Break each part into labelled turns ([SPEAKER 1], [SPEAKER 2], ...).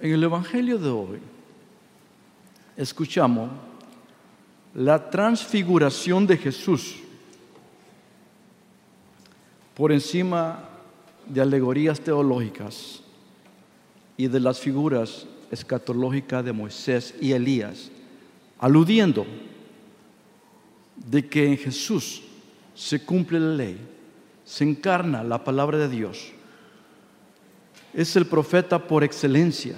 [SPEAKER 1] En el Evangelio de hoy escuchamos la transfiguración de Jesús por encima de alegorías teológicas y de las figuras escatológicas de Moisés y Elías, aludiendo de que en Jesús se cumple la ley, se encarna la palabra de Dios. Es el profeta por excelencia.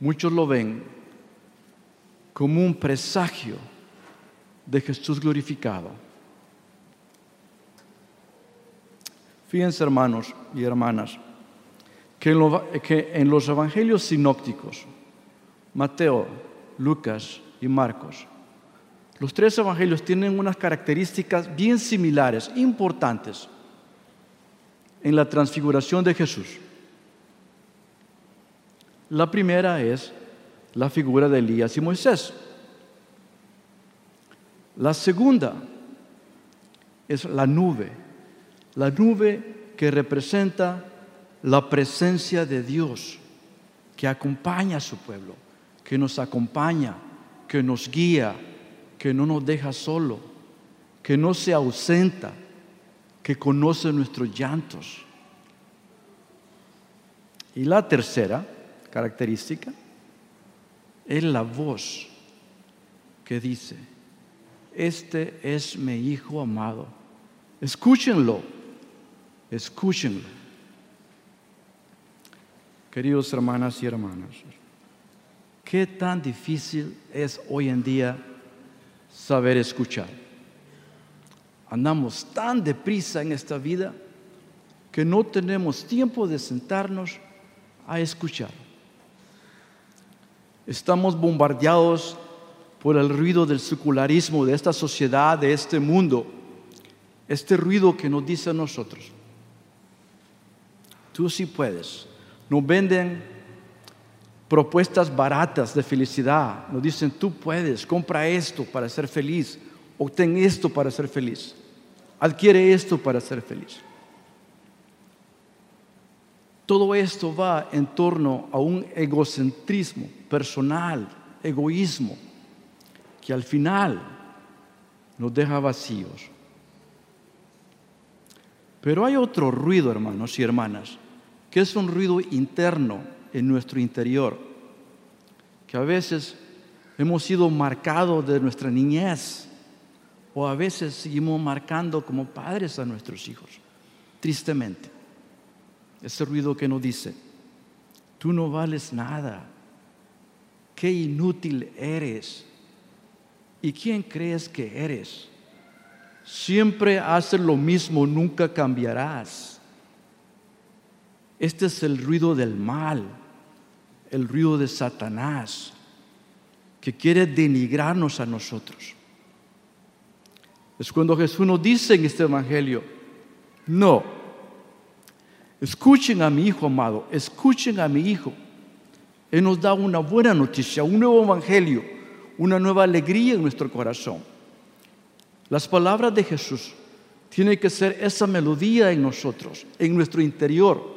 [SPEAKER 1] Muchos lo ven como un presagio de Jesús glorificado. Fíjense hermanos y hermanas, que en, en los evangelios sinópticos, Mateo, Lucas y Marcos, los tres evangelios tienen unas características bien similares, importantes, en la transfiguración de Jesús. La primera es la figura de Elías y Moisés. La segunda es la nube, la nube que representa la presencia de Dios, que acompaña a su pueblo, que nos acompaña, que nos guía, que no nos deja solo, que no se ausenta, que conoce nuestros llantos. Y la tercera característica es la voz que dice, este es mi hijo amado. Escúchenlo, escúchenlo. Queridos hermanas y hermanos, ¿qué tan difícil es hoy en día saber escuchar? Andamos tan deprisa en esta vida que no tenemos tiempo de sentarnos a escuchar. Estamos bombardeados por el ruido del secularismo de esta sociedad, de este mundo. Este ruido que nos dice a nosotros, tú sí puedes. Nos venden propuestas baratas de felicidad. Nos dicen, tú puedes, compra esto para ser feliz, obtén esto para ser feliz, adquiere esto para ser feliz. Todo esto va en torno a un egocentrismo personal, egoísmo, que al final nos deja vacíos. Pero hay otro ruido, hermanos y hermanas, que es un ruido interno en nuestro interior, que a veces hemos sido marcados de nuestra niñez o a veces seguimos marcando como padres a nuestros hijos, tristemente. Ese ruido que nos dice, tú no vales nada, qué inútil eres. ¿Y quién crees que eres? Siempre haces lo mismo, nunca cambiarás. Este es el ruido del mal, el ruido de Satanás, que quiere denigrarnos a nosotros. Es cuando Jesús nos dice en este Evangelio, no, escuchen a mi Hijo amado, escuchen a mi Hijo. Él nos da una buena noticia, un nuevo Evangelio, una nueva alegría en nuestro corazón. Las palabras de Jesús tienen que ser esa melodía en nosotros, en nuestro interior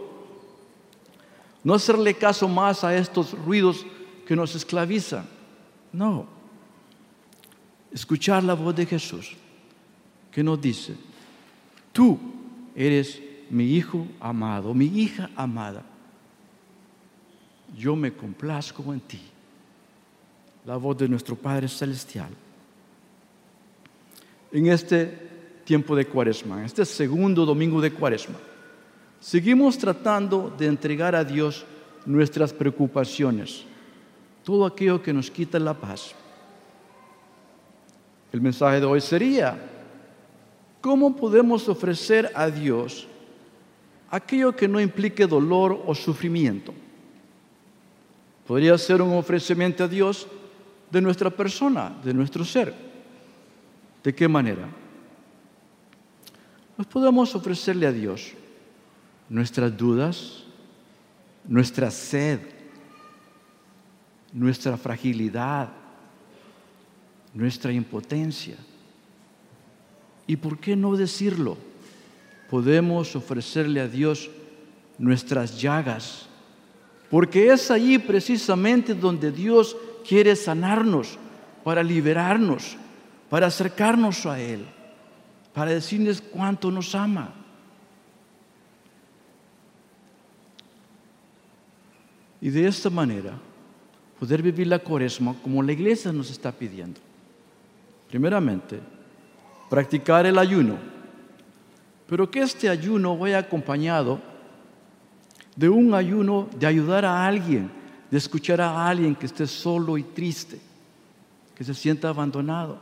[SPEAKER 1] no hacerle caso más a estos ruidos que nos esclavizan. No. Escuchar la voz de Jesús que nos dice, tú eres mi hijo amado, mi hija amada. Yo me complazco en ti. La voz de nuestro Padre Celestial. En este tiempo de cuaresma, en este segundo domingo de cuaresma, Seguimos tratando de entregar a Dios nuestras preocupaciones, todo aquello que nos quita la paz. El mensaje de hoy sería, ¿cómo podemos ofrecer a Dios aquello que no implique dolor o sufrimiento? Podría ser un ofrecimiento a Dios de nuestra persona, de nuestro ser. ¿De qué manera? Pues podemos ofrecerle a Dios nuestras dudas, nuestra sed, nuestra fragilidad, nuestra impotencia. ¿Y por qué no decirlo? Podemos ofrecerle a Dios nuestras llagas, Porque es allí precisamente donde Dios quiere sanarnos, para liberarnos, para acercarnos a Él, para decirles cuánto nos ama. Y de esta manera, poder vivir la cuaresma como la iglesia nos está pidiendo. Primeramente, practicar el ayuno, pero que este ayuno vaya acompañado de un ayuno de ayudar a alguien, de escuchar a alguien que esté solo y triste, que se sienta abandonado.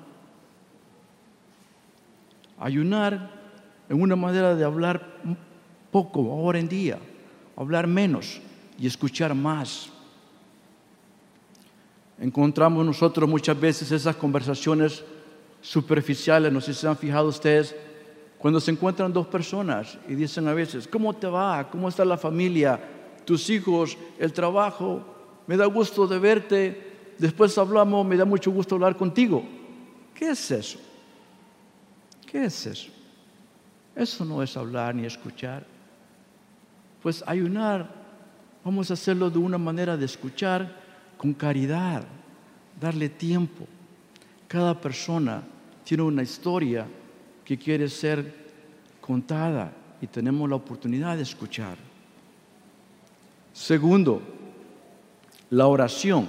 [SPEAKER 1] Ayunar en una manera de hablar poco ahora en día, hablar menos y escuchar más. Encontramos nosotros muchas veces esas conversaciones superficiales, no sé si se han fijado ustedes, cuando se encuentran dos personas y dicen a veces, ¿cómo te va? ¿Cómo está la familia? ¿Tus hijos? ¿El trabajo? Me da gusto de verte. Después hablamos, me da mucho gusto hablar contigo. ¿Qué es eso? ¿Qué es eso? Eso no es hablar ni escuchar. Pues ayunar, vamos a hacerlo de una manera de escuchar con caridad, darle tiempo. Cada persona tiene una historia que quiere ser contada y tenemos la oportunidad de escuchar. Segundo, la oración.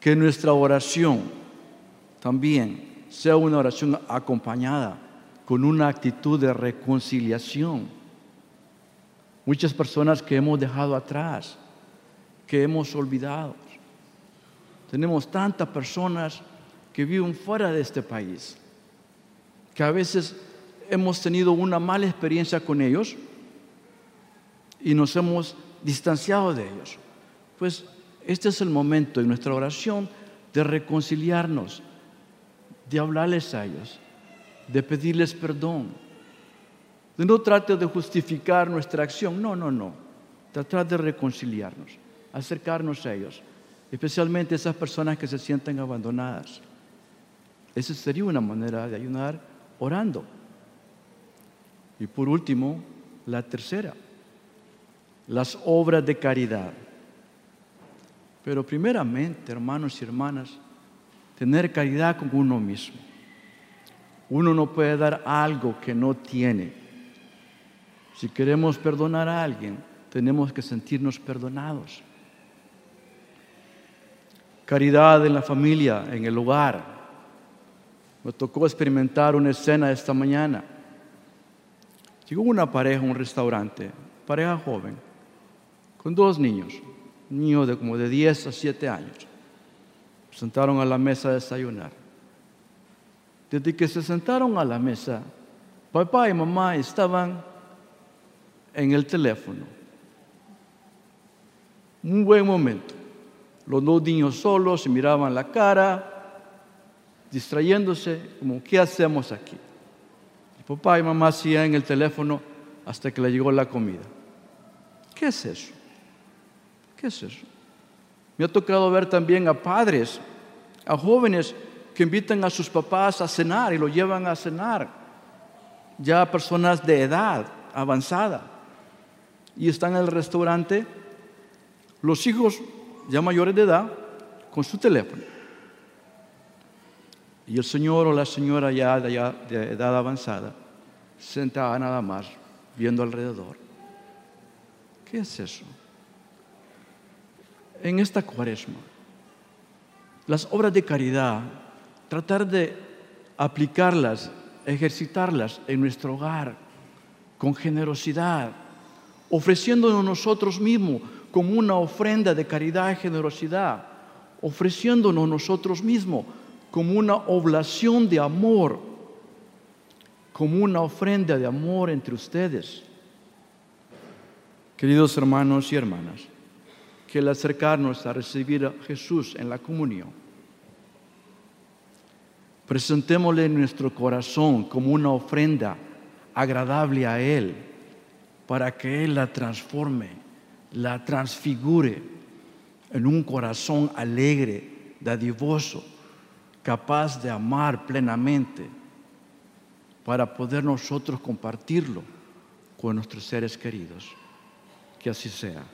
[SPEAKER 1] Que nuestra oración también sea una oración acompañada con una actitud de reconciliación. Muchas personas que hemos dejado atrás, que hemos olvidado. Tenemos tantas personas que viven fuera de este país que a veces hemos tenido una mala experiencia con ellos y nos hemos distanciado de ellos. Pues este es el momento en nuestra oración de reconciliarnos, de hablarles a ellos, de pedirles perdón, de no tratar de justificar nuestra acción, no, no, no, tratar de reconciliarnos, acercarnos a ellos, especialmente esas personas que se sienten abandonadas. Esa sería una manera de ayudar orando. Y por último, la tercera, las obras de caridad. Pero primeramente, hermanos y hermanas, tener caridad con uno mismo. Uno no puede dar algo que no tiene. Si queremos perdonar a alguien, tenemos que sentirnos perdonados. Caridad en la familia, en el hogar, me tocó experimentar una escena esta mañana. Llegó una pareja a un restaurante, pareja joven, con dos niños, un niño de como de 10 a 7 años. Se sentaron a la mesa a desayunar. Desde que se sentaron a la mesa, papá y mamá estaban en el teléfono. Un buen momento. Los dos niños solos se miraban la cara, distrayéndose, como, ¿qué hacemos aquí? papá y mamá hacían el teléfono hasta que le llegó la comida. ¿Qué es eso? ¿Qué es eso? Me ha tocado ver también a padres, a jóvenes que invitan a sus papás a cenar y lo llevan a cenar, ya personas de edad avanzada, y están en el restaurante, los hijos ya mayores de edad, con su teléfono. Y el señor o la señora ya de, edad avanzada, sentada nada más, viendo alrededor. ¿Qué es eso? En esta cuaresma, las obras de caridad, tratar de aplicarlas, ejercitarlas en nuestro hogar, con generosidad, ofreciéndonos nosotros mismos como una ofrenda de caridad y generosidad, ofreciéndonos nosotros mismos como una oblación de amor, como una ofrenda de amor entre ustedes. Queridos hermanos y hermanas, que el acercarnos a recibir a Jesús en la comunión, presentémosle nuestro corazón como una ofrenda agradable a Él, para que Él la transforme, la transfigure en un corazón alegre, dadivoso, capaz de amar plenamente para poder nosotros compartirlo con nuestros seres queridos. Que así sea.